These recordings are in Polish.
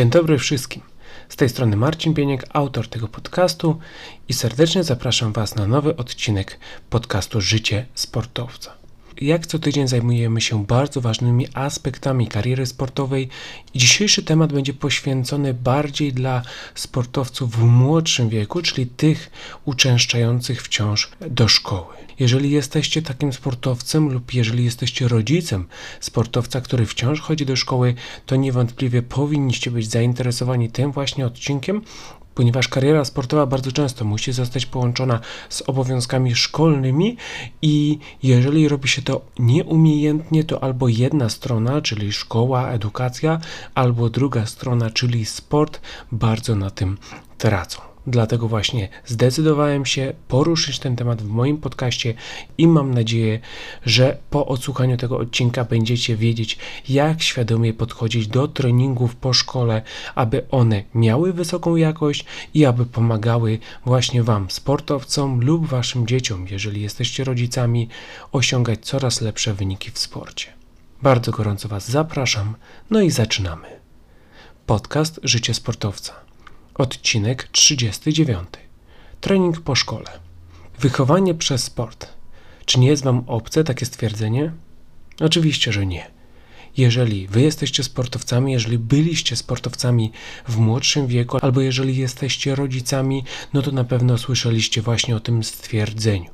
Dzień dobry wszystkim. Z tej strony Marcin Bieniek, autor tego podcastu i serdecznie zapraszam Was na nowy odcinek podcastu Życie Sportowca. Jak co tydzień zajmujemy się bardzo ważnymi aspektami kariery sportowej i dzisiejszy temat będzie poświęcony bardziej dla sportowców w młodszym wieku, czyli tych uczęszczających wciąż do szkoły. Jeżeli jesteście takim sportowcem lub jeżeli jesteście rodzicem sportowca, który wciąż chodzi do szkoły, to niewątpliwie powinniście być zainteresowani tym właśnie odcinkiem, ponieważ kariera sportowa bardzo często musi zostać połączona z obowiązkami szkolnymi i jeżeli robi się to nieumiejętnie, to albo jedna strona, czyli szkoła, edukacja, albo druga strona, czyli sport, bardzo na tym tracą. Dlatego właśnie zdecydowałem się poruszyć ten temat w moim podcaście i mam nadzieję, że po odsłuchaniu tego odcinka będziecie wiedzieć, jak świadomie podchodzić do treningów po szkole, aby one miały wysoką jakość i aby pomagały właśnie Wam, sportowcom lub Waszym dzieciom, jeżeli jesteście rodzicami, osiągać coraz lepsze wyniki w sporcie. Bardzo gorąco Was zapraszam, no i zaczynamy. Podcast Życie Sportowca Odcinek 39. Trening po szkole. Wychowanie przez sport. Czy nie jest Wam obce takie stwierdzenie? Oczywiście, że nie. Jeżeli Wy jesteście sportowcami, jeżeli byliście sportowcami w młodszym wieku, albo jeżeli jesteście rodzicami, no to na pewno słyszeliście właśnie o tym stwierdzeniu.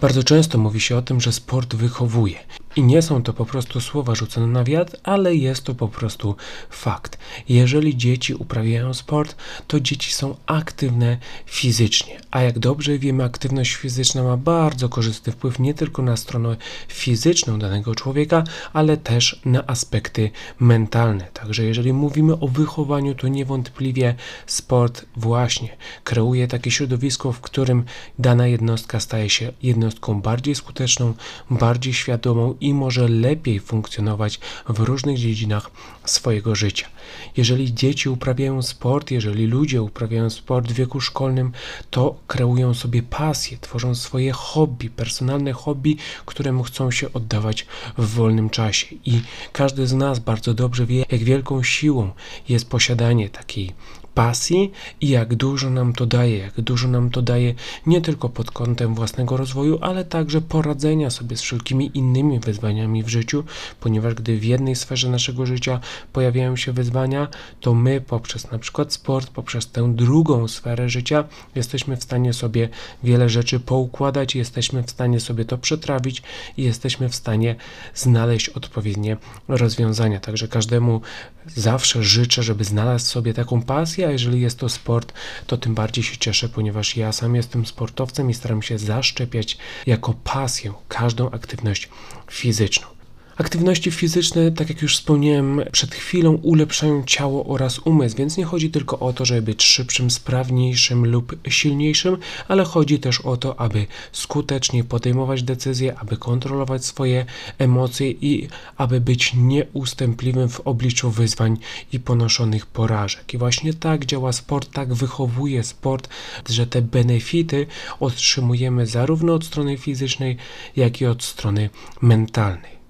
Bardzo często mówi się o tym, że sport wychowuje. I nie są to po prostu słowa rzucone na wiatr, ale jest to po prostu fakt. Jeżeli dzieci uprawiają sport, to dzieci są aktywne fizycznie. A jak dobrze wiemy, aktywność fizyczna ma bardzo korzystny wpływ nie tylko na stronę fizyczną danego człowieka, ale też na aspekty mentalne. Także jeżeli mówimy o wychowaniu, to niewątpliwie sport właśnie kreuje takie środowisko, w którym dana jednostka staje się jednostką bardziej skuteczną, bardziej świadomą i może lepiej funkcjonować w różnych dziedzinach swojego życia. Jeżeli dzieci uprawiają sport, jeżeli ludzie uprawiają sport w wieku szkolnym, to kreują sobie pasje, tworzą swoje hobby, personalne hobby, któremu chcą się oddawać w wolnym czasie. I każdy z nas bardzo dobrze wie, jak wielką siłą jest posiadanie takiej pasji i jak dużo nam to daje, jak dużo nam to daje nie tylko pod kątem własnego rozwoju, ale także poradzenia sobie z wszelkimi innymi wyzwaniami w życiu, ponieważ gdy w jednej sferze naszego życia pojawiają się wyzwania, to my poprzez na przykład sport, poprzez tę drugą sferę życia jesteśmy w stanie sobie wiele rzeczy poukładać, jesteśmy w stanie sobie to przetrawić i jesteśmy w stanie znaleźć odpowiednie rozwiązania. Także każdemu zawsze życzę, żeby znalazł sobie taką pasję, a jeżeli jest to sport, to tym bardziej się cieszę, ponieważ ja sam jestem sportowcem i staram się zaszczepiać jako pasję każdą aktywność fizyczną. Aktywności fizyczne, tak jak już wspomniałem przed chwilą, ulepszają ciało oraz umysł, więc nie chodzi tylko o to, żeby być szybszym, sprawniejszym lub silniejszym, ale chodzi też o to, aby skutecznie podejmować decyzje, aby kontrolować swoje emocje i aby być nieustępliwym w obliczu wyzwań i ponoszonych porażek. I właśnie tak działa sport, tak wychowuje sport, że te benefity otrzymujemy zarówno od strony fizycznej, jak i od strony mentalnej.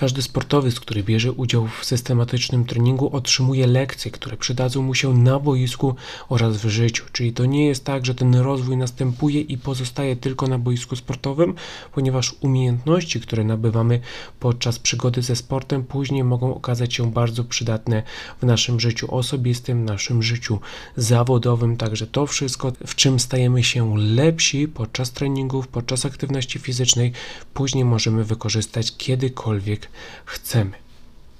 Każdy sportowiec, który bierze udział w systematycznym treningu, otrzymuje lekcje, które przydadzą mu się na boisku oraz w życiu. Czyli to nie jest tak, że ten rozwój następuje i pozostaje tylko na boisku sportowym, ponieważ umiejętności, które nabywamy podczas przygody ze sportem, później mogą okazać się bardzo przydatne w naszym życiu osobistym, naszym życiu zawodowym. Także to wszystko, w czym stajemy się lepsi podczas treningów, podczas aktywności fizycznej, później możemy wykorzystać kiedykolwiek chcemy.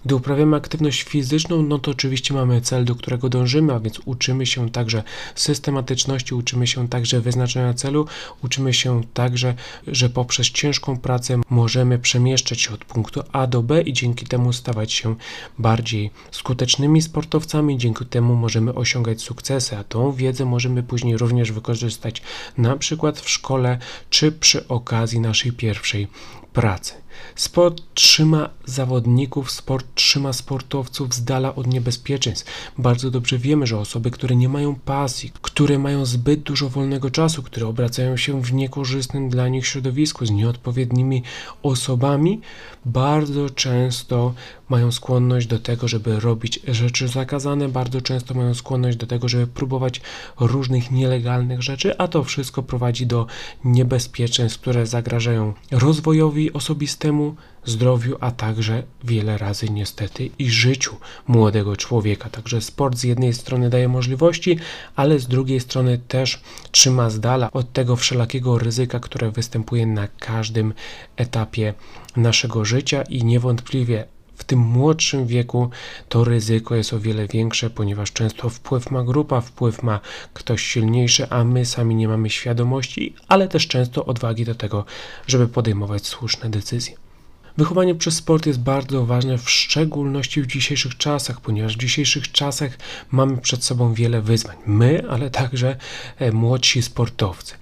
Gdy uprawiamy aktywność fizyczną, no to oczywiście mamy cel, do którego dążymy, a więc uczymy się także systematyczności, uczymy się także wyznaczenia celu, uczymy się także, że poprzez ciężką pracę możemy przemieszczać się od punktu A do B i dzięki temu stawać się bardziej skutecznymi sportowcami, dzięki temu możemy osiągać sukcesy, a tą wiedzę możemy później również wykorzystać na przykład w szkole czy przy okazji naszej pierwszej pracy. Sport trzyma zawodników, sport trzyma sportowców z dala od niebezpieczeństw. Bardzo dobrze wiemy, że osoby, które nie mają pasji, które mają zbyt dużo wolnego czasu, które obracają się w niekorzystnym dla nich środowisku z nieodpowiednimi osobami, bardzo często mają skłonność do tego, żeby robić rzeczy zakazane, bardzo często mają skłonność do tego, żeby próbować różnych nielegalnych rzeczy, a to wszystko prowadzi do niebezpieczeństw, które zagrażają rozwojowi osobistemu, zdrowiu, a także wiele razy niestety i życiu młodego człowieka. Także sport z jednej strony daje możliwości, ale z drugiej strony też trzyma z dala od tego wszelakiego ryzyka, które występuje na każdym etapie naszego życia i niewątpliwie w tym młodszym wieku to ryzyko jest o wiele większe, ponieważ często wpływ ma grupa, wpływ ma ktoś silniejszy, a my sami nie mamy świadomości, ale też często odwagi do tego, żeby podejmować słuszne decyzje. Wychowanie przez sport jest bardzo ważne, w szczególności w dzisiejszych czasach, ponieważ w dzisiejszych czasach mamy przed sobą wiele wyzwań. My, ale także e, młodsi sportowcy.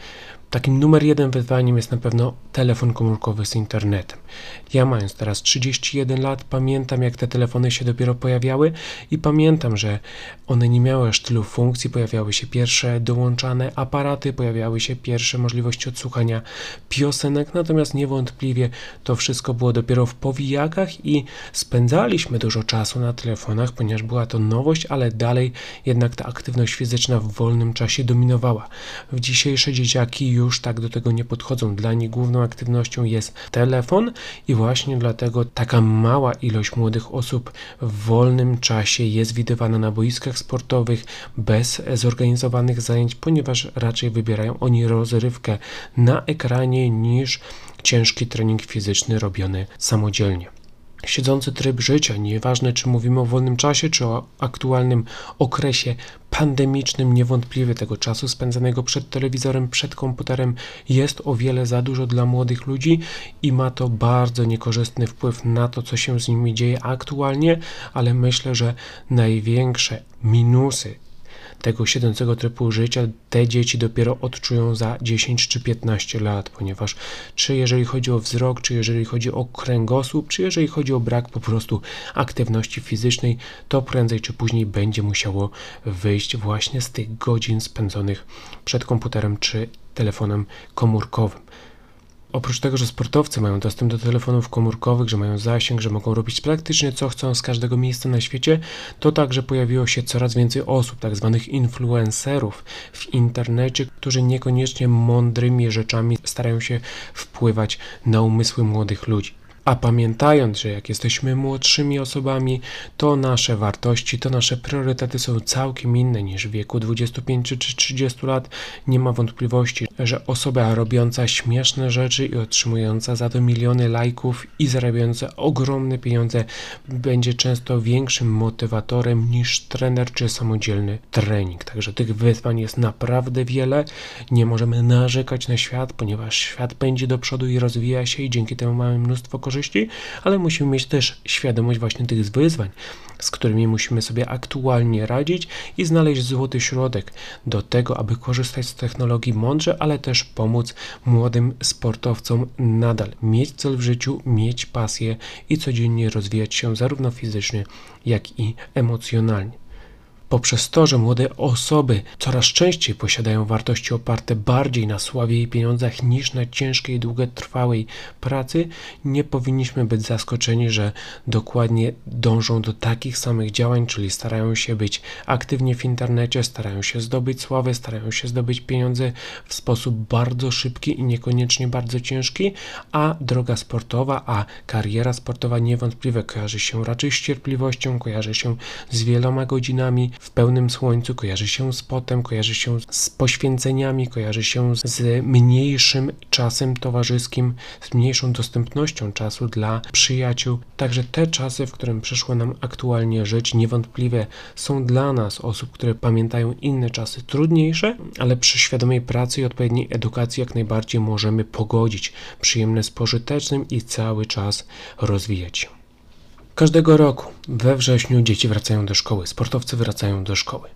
Takim numer jeden wyzwaniem jest na pewno telefon komórkowy z internetem. Ja mając teraz 31 lat, pamiętam jak te telefony się dopiero pojawiały i pamiętam, że one nie miały aż tylu funkcji, pojawiały się pierwsze dołączane aparaty, pojawiały się pierwsze możliwości odsłuchania piosenek, natomiast niewątpliwie to wszystko było dopiero w powijakach i spędzaliśmy dużo czasu na telefonach, ponieważ była to nowość, ale dalej jednak ta aktywność fizyczna w wolnym czasie dominowała. W dzisiejsze dzieciaki już tak do tego nie podchodzą. Dla nich główną aktywnością jest telefon i właśnie dlatego taka mała ilość młodych osób w wolnym czasie jest widywana na boiskach sportowych bez zorganizowanych zajęć, ponieważ raczej wybierają oni rozrywkę na ekranie niż ciężki trening fizyczny robiony samodzielnie siedzący tryb życia, nieważne czy mówimy o wolnym czasie, czy o aktualnym okresie pandemicznym, niewątpliwie tego czasu spędzanego przed telewizorem, przed komputerem jest o wiele za dużo dla młodych ludzi i ma to bardzo niekorzystny wpływ na to, co się z nimi dzieje aktualnie, ale myślę, że największe minusy tego siedzącego trybu życia te dzieci dopiero odczują za 10 czy 15 lat, ponieważ czy jeżeli chodzi o wzrok, czy jeżeli chodzi o kręgosłup, czy jeżeli chodzi o brak po prostu aktywności fizycznej, to prędzej czy później będzie musiało wyjść właśnie z tych godzin spędzonych przed komputerem czy telefonem komórkowym. Oprócz tego, że sportowcy mają dostęp do telefonów komórkowych, że mają zasięg, że mogą robić praktycznie co chcą z każdego miejsca na świecie, to także pojawiło się coraz więcej osób, tak zwanych influencerów w internecie, którzy niekoniecznie mądrymi rzeczami starają się wpływać na umysły młodych ludzi. A pamiętając, że jak jesteśmy młodszymi osobami, to nasze wartości, to nasze priorytety są całkiem inne niż w wieku 25 czy 30 lat, nie ma wątpliwości, że osoba robiąca śmieszne rzeczy i otrzymująca za to miliony lajków i zarabiająca ogromne pieniądze będzie często większym motywatorem niż trener czy samodzielny trening. Także tych wyzwań jest naprawdę wiele. Nie możemy narzekać na świat, ponieważ świat będzie do przodu i rozwija się i dzięki temu mamy mnóstwo korzyści korzyści, ale musimy mieć też świadomość właśnie tych wyzwań, z którymi musimy sobie aktualnie radzić i znaleźć złoty środek do tego, aby korzystać z technologii mądrze, ale też pomóc młodym sportowcom nadal mieć cel w życiu, mieć pasję i codziennie rozwijać się zarówno fizycznie, jak i emocjonalnie. Poprzez to, że młode osoby coraz częściej posiadają wartości oparte bardziej na sławie i pieniądzach niż na ciężkiej długotrwałej pracy, nie powinniśmy być zaskoczeni, że dokładnie dążą do takich samych działań, czyli starają się być aktywnie w internecie, starają się zdobyć sławę, starają się zdobyć pieniądze w sposób bardzo szybki i niekoniecznie bardzo ciężki, a droga sportowa, a kariera sportowa niewątpliwie kojarzy się raczej z cierpliwością, kojarzy się z wieloma godzinami w pełnym słońcu, kojarzy się z potem, kojarzy się z poświęceniami, kojarzy się z mniejszym czasem towarzyskim, z mniejszą dostępnością czasu dla przyjaciół. Także te czasy, w którym przyszło nam aktualnie żyć, niewątpliwie są dla nas, osób, które pamiętają inne czasy, trudniejsze, ale przy świadomej pracy i odpowiedniej edukacji jak najbardziej możemy pogodzić przyjemne z pożytecznym i cały czas rozwijać. Każdego roku we wrześniu dzieci wracają do szkoły, sportowcy wracają do szkoły.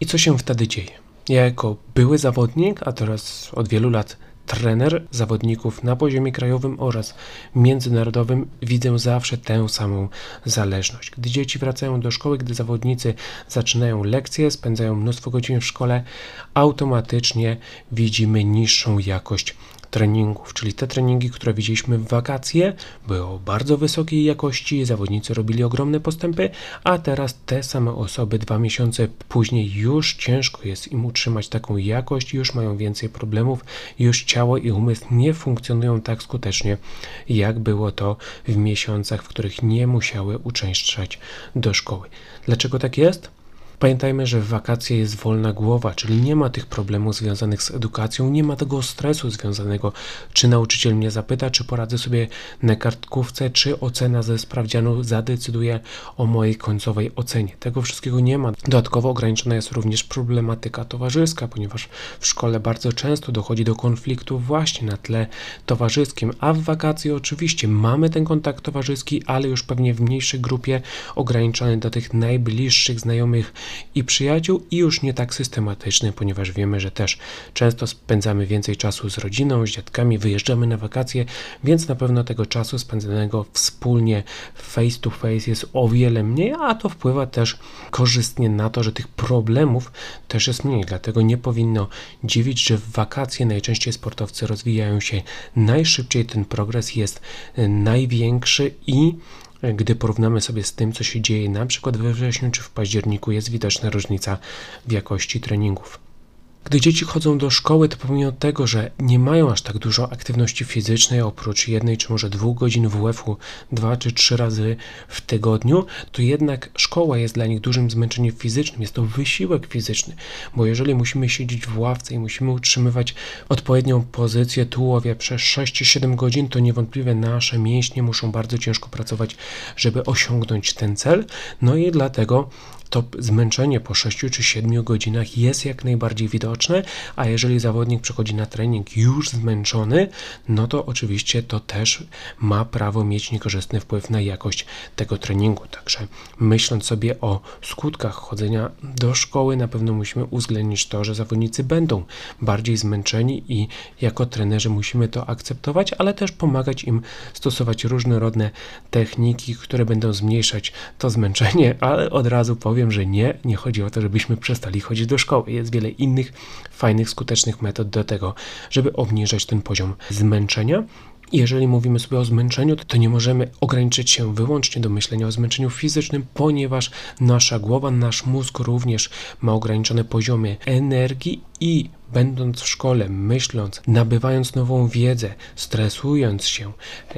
I co się wtedy dzieje? Ja jako były zawodnik, a teraz od wielu lat trener zawodników na poziomie krajowym oraz międzynarodowym widzę zawsze tę samą zależność. Gdy dzieci wracają do szkoły, gdy zawodnicy zaczynają lekcje, spędzają mnóstwo godzin w szkole, automatycznie widzimy niższą jakość treningów, czyli te treningi, które widzieliśmy w wakacje, były o bardzo wysokiej jakości, zawodnicy robili ogromne postępy, a teraz te same osoby dwa miesiące później już ciężko jest im utrzymać taką jakość, już mają więcej problemów, już ciało i umysł nie funkcjonują tak skutecznie, jak było to w miesiącach, w których nie musiały uczęszczać do szkoły. Dlaczego tak jest? Pamiętajmy, że w wakacje jest wolna głowa, czyli nie ma tych problemów związanych z edukacją, nie ma tego stresu związanego, czy nauczyciel mnie zapyta, czy poradzę sobie na kartkówce, czy ocena ze sprawdzianu zadecyduje o mojej końcowej ocenie. Tego wszystkiego nie ma. Dodatkowo ograniczona jest również problematyka towarzyska, ponieważ w szkole bardzo często dochodzi do konfliktów właśnie na tle towarzyskim, a w wakacje oczywiście mamy ten kontakt towarzyski, ale już pewnie w mniejszej grupie, ograniczony do tych najbliższych znajomych i przyjaciół i już nie tak systematyczny, ponieważ wiemy, że też często spędzamy więcej czasu z rodziną, z dziadkami, wyjeżdżamy na wakacje, więc na pewno tego czasu spędzonego wspólnie face to face jest o wiele mniej, a to wpływa też korzystnie na to, że tych problemów też jest mniej. Dlatego nie powinno dziwić, że w wakacje najczęściej sportowcy rozwijają się najszybciej, ten progres jest największy i gdy porównamy sobie z tym, co się dzieje na przykład we wrześniu czy w październiku, jest widoczna różnica w jakości treningów. Gdy dzieci chodzą do szkoły, to pomimo tego, że nie mają aż tak dużo aktywności fizycznej, oprócz jednej czy może dwóch godzin WF-u dwa czy trzy razy w tygodniu, to jednak szkoła jest dla nich dużym zmęczeniem fizycznym, jest to wysiłek fizyczny, bo jeżeli musimy siedzieć w ławce i musimy utrzymywać odpowiednią pozycję tułowia przez 6-7 godzin, to niewątpliwie nasze mięśnie muszą bardzo ciężko pracować, żeby osiągnąć ten cel. No i dlatego to zmęczenie po 6 czy 7 godzinach jest jak najbardziej widoczne, a jeżeli zawodnik przychodzi na trening już zmęczony, no to oczywiście to też ma prawo mieć niekorzystny wpływ na jakość tego treningu. Także myśląc sobie o skutkach chodzenia do szkoły, na pewno musimy uwzględnić to, że zawodnicy będą bardziej zmęczeni i jako trenerzy musimy to akceptować, ale też pomagać im stosować różnorodne techniki, które będą zmniejszać to zmęczenie, ale od razu powiem, powiem, że nie, nie chodzi o to, żebyśmy przestali chodzić do szkoły. Jest wiele innych fajnych, skutecznych metod do tego, żeby obniżać ten poziom zmęczenia. Jeżeli mówimy sobie o zmęczeniu, to nie możemy ograniczyć się wyłącznie do myślenia o zmęczeniu fizycznym, ponieważ nasza głowa, nasz mózg również ma ograniczone poziomy energii i będąc w szkole, myśląc, nabywając nową wiedzę, stresując się,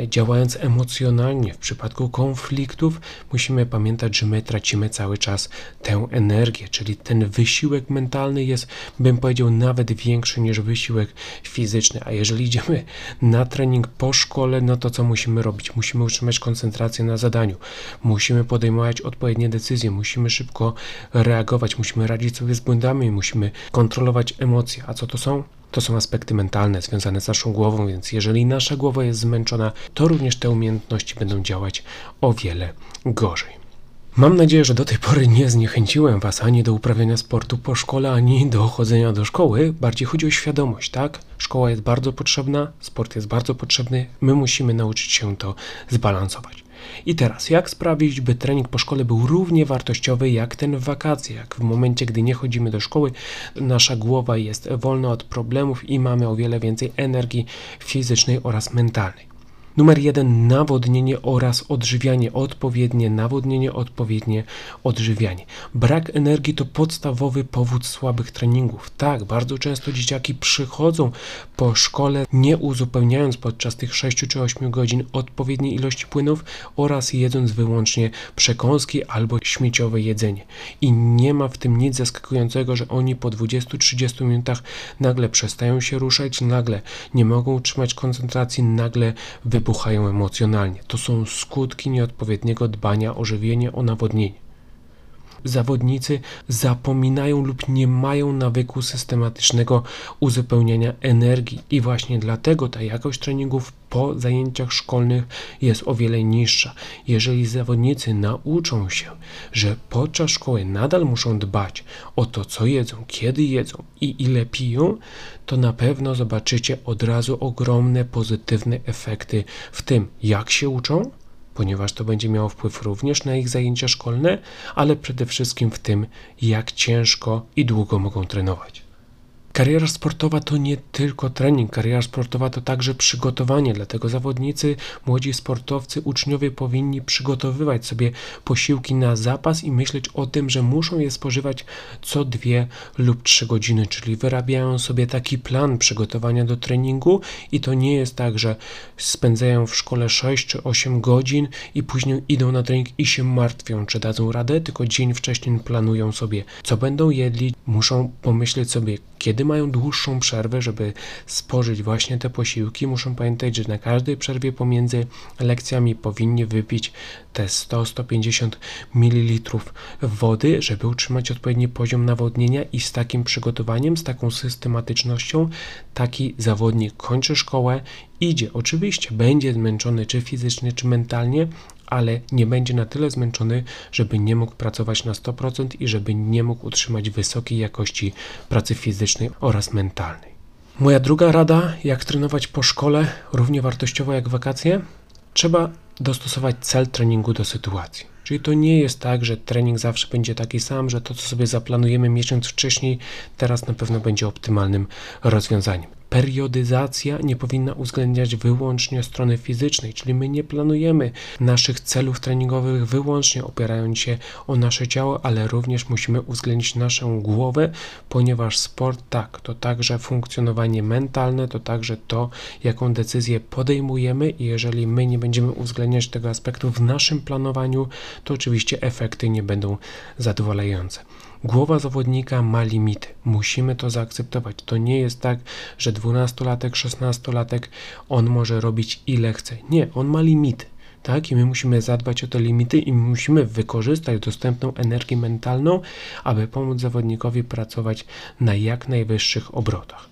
działając emocjonalnie w przypadku konfliktów, musimy pamiętać, że my tracimy cały czas tę energię, czyli ten wysiłek mentalny jest, bym powiedział, nawet większy niż wysiłek fizyczny. A jeżeli idziemy na trening po szkole, no to co musimy robić? Musimy utrzymać koncentrację na zadaniu, musimy podejmować odpowiednie decyzje, musimy szybko reagować, musimy radzić sobie z błędami, musimy kontrolować emocje a co to są? To są aspekty mentalne związane z naszą głową, więc jeżeli nasza głowa jest zmęczona, to również te umiejętności będą działać o wiele gorzej. Mam nadzieję, że do tej pory nie zniechęciłem Was ani do uprawiania sportu po szkole, ani do chodzenia do szkoły. Bardziej chodzi o świadomość, tak? Szkoła jest bardzo potrzebna, sport jest bardzo potrzebny, my musimy nauczyć się to zbalansować. I teraz, jak sprawić, by trening po szkole był równie wartościowy jak ten w wakacje, jak w momencie, gdy nie chodzimy do szkoły, nasza głowa jest wolna od problemów i mamy o wiele więcej energii fizycznej oraz mentalnej. Numer jeden nawodnienie oraz odżywianie. Odpowiednie nawodnienie, odpowiednie odżywianie. Brak energii to podstawowy powód słabych treningów. Tak, bardzo często dzieciaki przychodzą po szkole, nie uzupełniając podczas tych 6 czy 8 godzin odpowiedniej ilości płynów oraz jedząc wyłącznie przekąski albo śmieciowe jedzenie. I nie ma w tym nic zaskakującego, że oni po 20-30 minutach nagle przestają się ruszać, nagle nie mogą utrzymać koncentracji, nagle wybuchają emocjonalnie. To są skutki nieodpowiedniego dbania o żywienie, o nawodnienie. Zawodnicy zapominają lub nie mają nawyku systematycznego uzupełniania energii, i właśnie dlatego ta jakość treningów po zajęciach szkolnych jest o wiele niższa. Jeżeli zawodnicy nauczą się, że podczas szkoły nadal muszą dbać o to, co jedzą, kiedy jedzą i ile piją, to na pewno zobaczycie od razu ogromne pozytywne efekty w tym, jak się uczą, ponieważ to będzie miało wpływ również na ich zajęcia szkolne, ale przede wszystkim w tym, jak ciężko i długo mogą trenować. Kariera sportowa to nie tylko trening, kariera sportowa to także przygotowanie, dlatego zawodnicy, młodzi sportowcy, uczniowie powinni przygotowywać sobie posiłki na zapas i myśleć o tym, że muszą je spożywać co dwie lub trzy godziny, czyli wyrabiają sobie taki plan przygotowania do treningu i to nie jest tak, że spędzają w szkole 6 czy 8 godzin i później idą na trening i się martwią, czy dadzą radę, tylko dzień wcześniej planują sobie, co będą jedli, muszą pomyśleć sobie, kiedy mają dłuższą przerwę, żeby spożyć właśnie te posiłki, muszą pamiętać, że na każdej przerwie pomiędzy lekcjami powinni wypić te 100-150 ml wody, żeby utrzymać odpowiedni poziom nawodnienia i z takim przygotowaniem, z taką systematycznością taki zawodnik kończy szkołę, idzie. Oczywiście będzie zmęczony czy fizycznie, czy mentalnie, ale nie będzie na tyle zmęczony, żeby nie mógł pracować na 100% i żeby nie mógł utrzymać wysokiej jakości pracy fizycznej oraz mentalnej. Moja druga rada, jak trenować po szkole, równie wartościowo jak wakacje, trzeba dostosować cel treningu do sytuacji. Czyli to nie jest tak, że trening zawsze będzie taki sam, że to, co sobie zaplanujemy miesiąc wcześniej, teraz na pewno będzie optymalnym rozwiązaniem periodyzacja nie powinna uwzględniać wyłącznie strony fizycznej, czyli my nie planujemy naszych celów treningowych wyłącznie opierając się o nasze ciało, ale również musimy uwzględnić naszą głowę, ponieważ sport tak, to także funkcjonowanie mentalne, to także to, jaką decyzję podejmujemy i jeżeli my nie będziemy uwzględniać tego aspektu w naszym planowaniu, to oczywiście efekty nie będą zadowalające. Głowa zawodnika ma limity. Musimy to zaakceptować. To nie jest tak, że 12-latek, 16-latek on może robić ile chce. Nie, on ma limity. Tak, i my musimy zadbać o te limity i musimy wykorzystać dostępną energię mentalną, aby pomóc zawodnikowi pracować na jak najwyższych obrotach.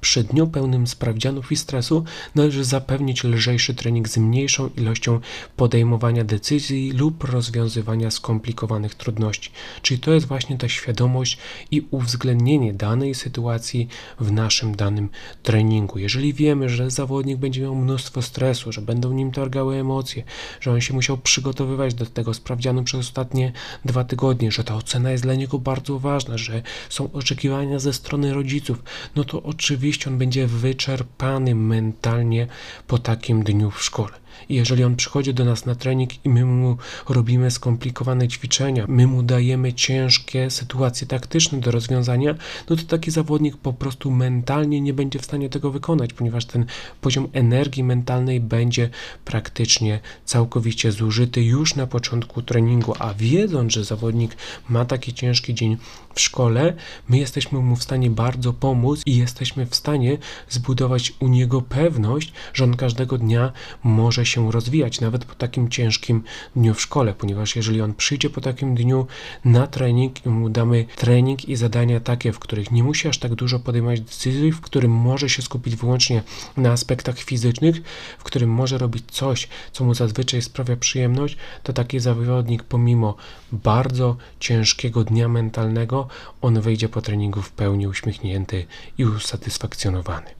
Przy dniu pełnym sprawdzianów i stresu należy zapewnić lżejszy trening z mniejszą ilością podejmowania decyzji lub rozwiązywania skomplikowanych trudności. Czyli to jest właśnie ta świadomość i uwzględnienie danej sytuacji w naszym danym treningu. Jeżeli wiemy, że zawodnik będzie miał mnóstwo stresu, że będą nim targały emocje, że on się musiał przygotowywać do tego sprawdzianu przez ostatnie dwa tygodnie, że ta ocena jest dla niego bardzo ważna, że są oczekiwania ze strony rodziców, no to oczywiście oczywiście on będzie wyczerpany mentalnie po takim dniu w szkole. I jeżeli on przychodzi do nas na trening i my mu robimy skomplikowane ćwiczenia, my mu dajemy ciężkie sytuacje taktyczne do rozwiązania, no to taki zawodnik po prostu mentalnie nie będzie w stanie tego wykonać, ponieważ ten poziom energii mentalnej będzie praktycznie całkowicie zużyty już na początku treningu, a wiedząc, że zawodnik ma taki ciężki dzień w szkole, my jesteśmy mu w stanie bardzo pomóc i jesteśmy w stanie zbudować u niego pewność, że on każdego dnia może się rozwijać, nawet po takim ciężkim dniu w szkole, ponieważ jeżeli on przyjdzie po takim dniu na trening i mu damy trening i zadania takie, w których nie musi aż tak dużo podejmować decyzji, w którym może się skupić wyłącznie na aspektach fizycznych, w którym może robić coś, co mu zazwyczaj sprawia przyjemność, to taki zawodnik pomimo bardzo ciężkiego dnia mentalnego, on wyjdzie po treningu w pełni uśmiechnięty i usatysfakcjonowany.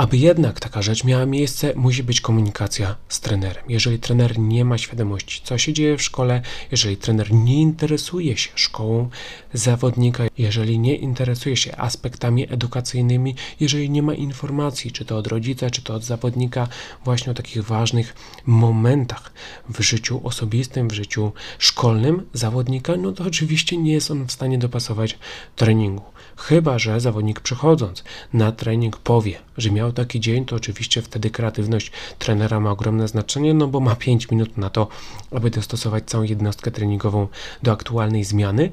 Aby jednak taka rzecz miała miejsce, musi być komunikacja z trenerem. Jeżeli trener nie ma świadomości, co się dzieje w szkole, jeżeli trener nie interesuje się szkołą zawodnika, jeżeli nie interesuje się aspektami edukacyjnymi, jeżeli nie ma informacji, czy to od rodzica, czy to od zawodnika, właśnie o takich ważnych momentach w życiu osobistym, w życiu szkolnym zawodnika, no to oczywiście nie jest on w stanie dopasować treningu. Chyba, że zawodnik przychodząc na trening powie, że miał taki dzień, to oczywiście wtedy kreatywność trenera ma ogromne znaczenie, no bo ma 5 minut na to, aby dostosować całą jednostkę treningową do aktualnej zmiany.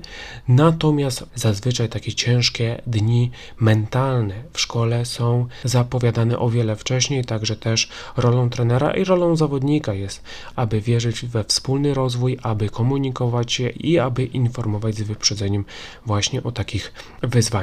Natomiast zazwyczaj takie ciężkie dni mentalne w szkole są zapowiadane o wiele wcześniej, także też rolą trenera i rolą zawodnika jest, aby wierzyć we wspólny rozwój, aby komunikować się i aby informować z wyprzedzeniem właśnie o takich wyzwaniach.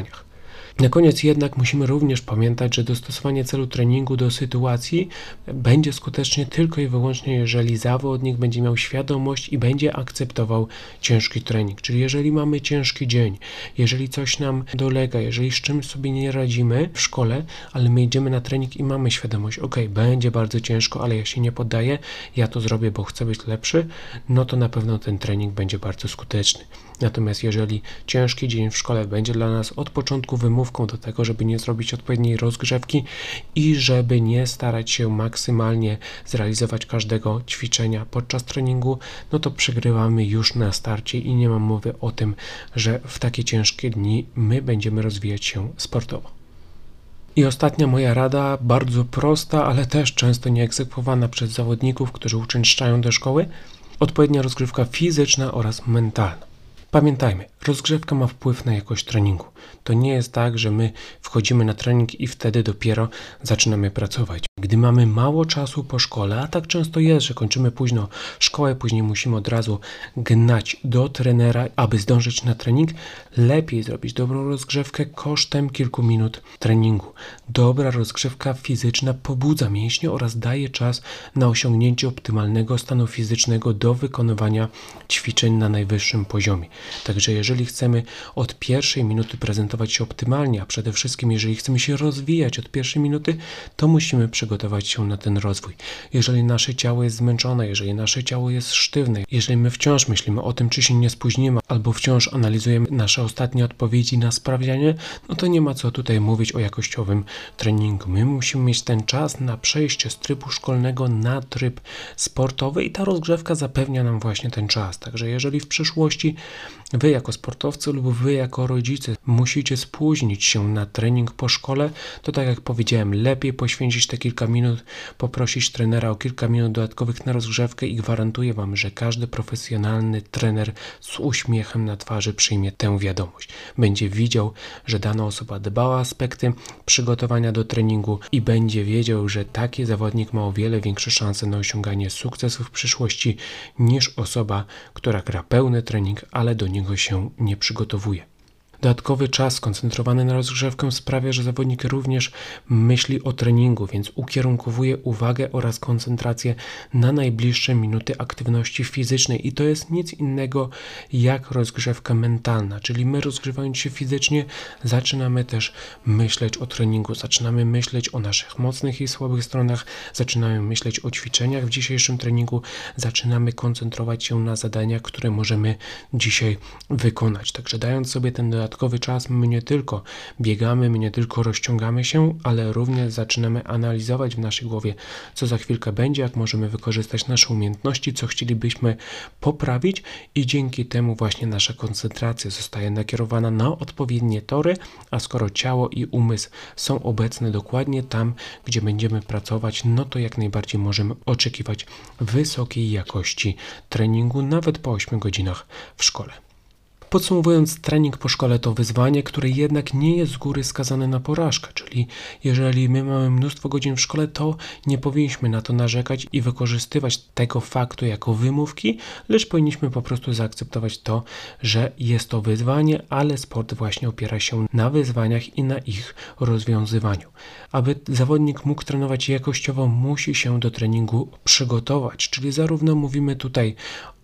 Na koniec jednak musimy również pamiętać, że dostosowanie celu treningu do sytuacji będzie skutecznie tylko i wyłącznie, jeżeli zawodnik będzie miał świadomość i będzie akceptował ciężki trening. Czyli jeżeli mamy ciężki dzień, jeżeli coś nam dolega, jeżeli z czymś sobie nie radzimy w szkole, ale my idziemy na trening i mamy świadomość, ok, będzie bardzo ciężko, ale ja się nie poddaję, ja to zrobię, bo chcę być lepszy, no to na pewno ten trening będzie bardzo skuteczny. Natomiast jeżeli ciężki dzień w szkole będzie dla nas od początku wymówką do tego, żeby nie zrobić odpowiedniej rozgrzewki i żeby nie starać się maksymalnie zrealizować każdego ćwiczenia podczas treningu, no to przegrywamy już na starcie i nie mam mowy o tym, że w takie ciężkie dni my będziemy rozwijać się sportowo. I ostatnia moja rada, bardzo prosta, ale też często nieegzekwowana przez zawodników, którzy uczęszczają do szkoły, odpowiednia rozgrywka fizyczna oraz mentalna. Pamiętajmy, rozgrzewka ma wpływ na jakość treningu. To nie jest tak, że my wchodzimy na trening i wtedy dopiero zaczynamy pracować. Gdy mamy mało czasu po szkole, a tak często jest, że kończymy późno szkołę, później musimy od razu gnać do trenera, aby zdążyć na trening, lepiej zrobić dobrą rozgrzewkę kosztem kilku minut treningu. Dobra rozgrzewka fizyczna pobudza mięśnie oraz daje czas na osiągnięcie optymalnego stanu fizycznego do wykonywania ćwiczeń na najwyższym poziomie. Także jeżeli chcemy od pierwszej minuty prezentować się optymalnie, a przede wszystkim jeżeli chcemy się rozwijać od pierwszej minuty, to musimy przygotować się na ten rozwój. Jeżeli nasze ciało jest zmęczone, jeżeli nasze ciało jest sztywne, jeżeli my wciąż myślimy o tym, czy się nie spóźnimy, albo wciąż analizujemy nasze ostatnie odpowiedzi na sprawdzianie, no to nie ma co tutaj mówić o jakościowym treningu. My musimy mieć ten czas na przejście z trybu szkolnego na tryb sportowy i ta rozgrzewka zapewnia nam właśnie ten czas. Także jeżeli w przyszłości Wy jako sportowcy lub wy jako rodzice musicie spóźnić się na trening po szkole, to tak jak powiedziałem, lepiej poświęcić te kilka minut, poprosić trenera o kilka minut dodatkowych na rozgrzewkę i gwarantuję Wam, że każdy profesjonalny trener z uśmiechem na twarzy przyjmie tę wiadomość. Będzie widział, że dana osoba dbała o aspekty przygotowania do treningu i będzie wiedział, że taki zawodnik ma o wiele większe szanse na osiąganie sukcesów w przyszłości niż osoba, która gra pełny trening, ale do niego się nie przygotowuje. Dodatkowy czas skoncentrowany na rozgrzewkę sprawia, że zawodnik również myśli o treningu, więc ukierunkowuje uwagę oraz koncentrację na najbliższe minuty aktywności fizycznej i to jest nic innego jak rozgrzewka mentalna, czyli my rozgrzewając się fizycznie zaczynamy też myśleć o treningu, zaczynamy myśleć o naszych mocnych i słabych stronach, zaczynamy myśleć o ćwiczeniach w dzisiejszym treningu, zaczynamy koncentrować się na zadaniach, które możemy dzisiaj wykonać. Także dając sobie ten dodatkowy dodatkowy czas my nie tylko biegamy, my nie tylko rozciągamy się, ale również zaczynamy analizować w naszej głowie, co za chwilkę będzie, jak możemy wykorzystać nasze umiejętności, co chcielibyśmy poprawić i dzięki temu właśnie nasza koncentracja zostaje nakierowana na odpowiednie tory, a skoro ciało i umysł są obecne dokładnie tam, gdzie będziemy pracować, no to jak najbardziej możemy oczekiwać wysokiej jakości treningu nawet po 8 godzinach w szkole. Podsumowując, trening po szkole to wyzwanie, które jednak nie jest z góry skazane na porażkę, czyli jeżeli my mamy mnóstwo godzin w szkole, to nie powinniśmy na to narzekać i wykorzystywać tego faktu jako wymówki, lecz powinniśmy po prostu zaakceptować to, że jest to wyzwanie, ale sport właśnie opiera się na wyzwaniach i na ich rozwiązywaniu. Aby zawodnik mógł trenować jakościowo, musi się do treningu przygotować, czyli zarówno mówimy tutaj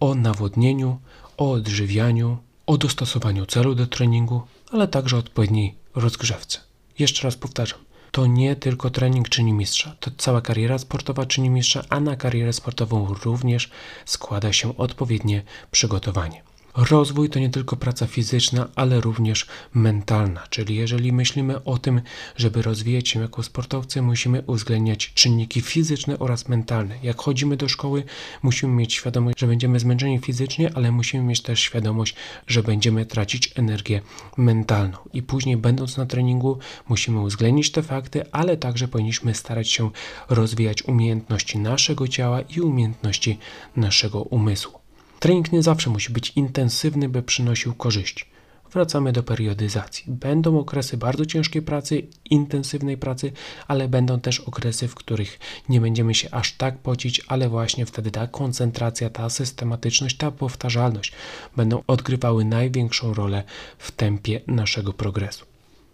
o nawodnieniu, o odżywianiu, o dostosowaniu celu do treningu, ale także odpowiedniej rozgrzewce. Jeszcze raz powtarzam, to nie tylko trening czyni mistrza, to cała kariera sportowa czyni mistrza, a na karierę sportową również składa się odpowiednie przygotowanie. Rozwój to nie tylko praca fizyczna, ale również mentalna, czyli jeżeli myślimy o tym, żeby rozwijać się jako sportowcy, musimy uwzględniać czynniki fizyczne oraz mentalne. Jak chodzimy do szkoły, musimy mieć świadomość, że będziemy zmęczeni fizycznie, ale musimy mieć też świadomość, że będziemy tracić energię mentalną. I później, będąc na treningu, musimy uwzględnić te fakty, ale także powinniśmy starać się rozwijać umiejętności naszego ciała i umiejętności naszego umysłu. Trening nie zawsze musi być intensywny, by przynosił korzyści. Wracamy do periodyzacji. Będą okresy bardzo ciężkiej pracy, intensywnej pracy, ale będą też okresy, w których nie będziemy się aż tak pocić, ale właśnie wtedy ta koncentracja, ta systematyczność, ta powtarzalność będą odgrywały największą rolę w tempie naszego progresu.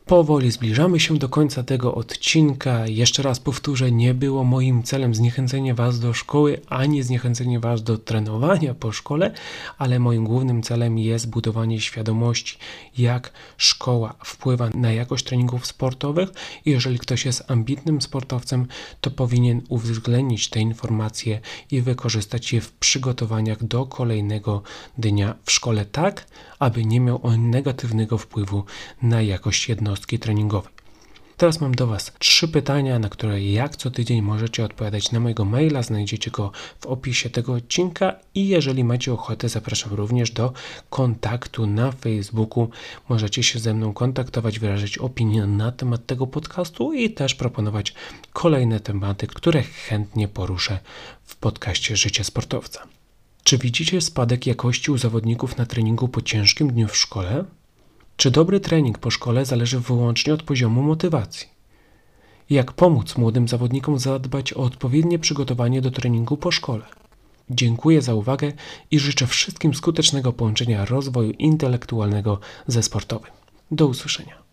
Powoli zbliżamy się do końca tego odcinka. Jeszcze raz powtórzę, nie było moim celem zniechęcenie Was do szkoły, ani zniechęcenie Was do trenowania po szkole, ale moim głównym celem jest budowanie świadomości, jak szkoła wpływa na jakość treningów sportowych. I jeżeli ktoś jest ambitnym sportowcem, to powinien uwzględnić te informacje i wykorzystać je w przygotowaniach do kolejnego dnia w szkole, tak aby nie miał on negatywnego wpływu na jakość jednostki treningowej. Teraz mam do Was trzy pytania, na które jak co tydzień możecie odpowiadać na mojego maila. Znajdziecie go w opisie tego odcinka i jeżeli macie ochotę, zapraszam również do kontaktu na Facebooku. Możecie się ze mną kontaktować, wyrażać opinię na temat tego podcastu i też proponować kolejne tematy, które chętnie poruszę w podcaście Życie Sportowca. Czy widzicie spadek jakości u zawodników na treningu po ciężkim dniu w szkole? Czy dobry trening po szkole zależy wyłącznie od poziomu motywacji? Jak pomóc młodym zawodnikom zadbać o odpowiednie przygotowanie do treningu po szkole? Dziękuję za uwagę i życzę wszystkim skutecznego połączenia rozwoju intelektualnego ze sportowym. Do usłyszenia.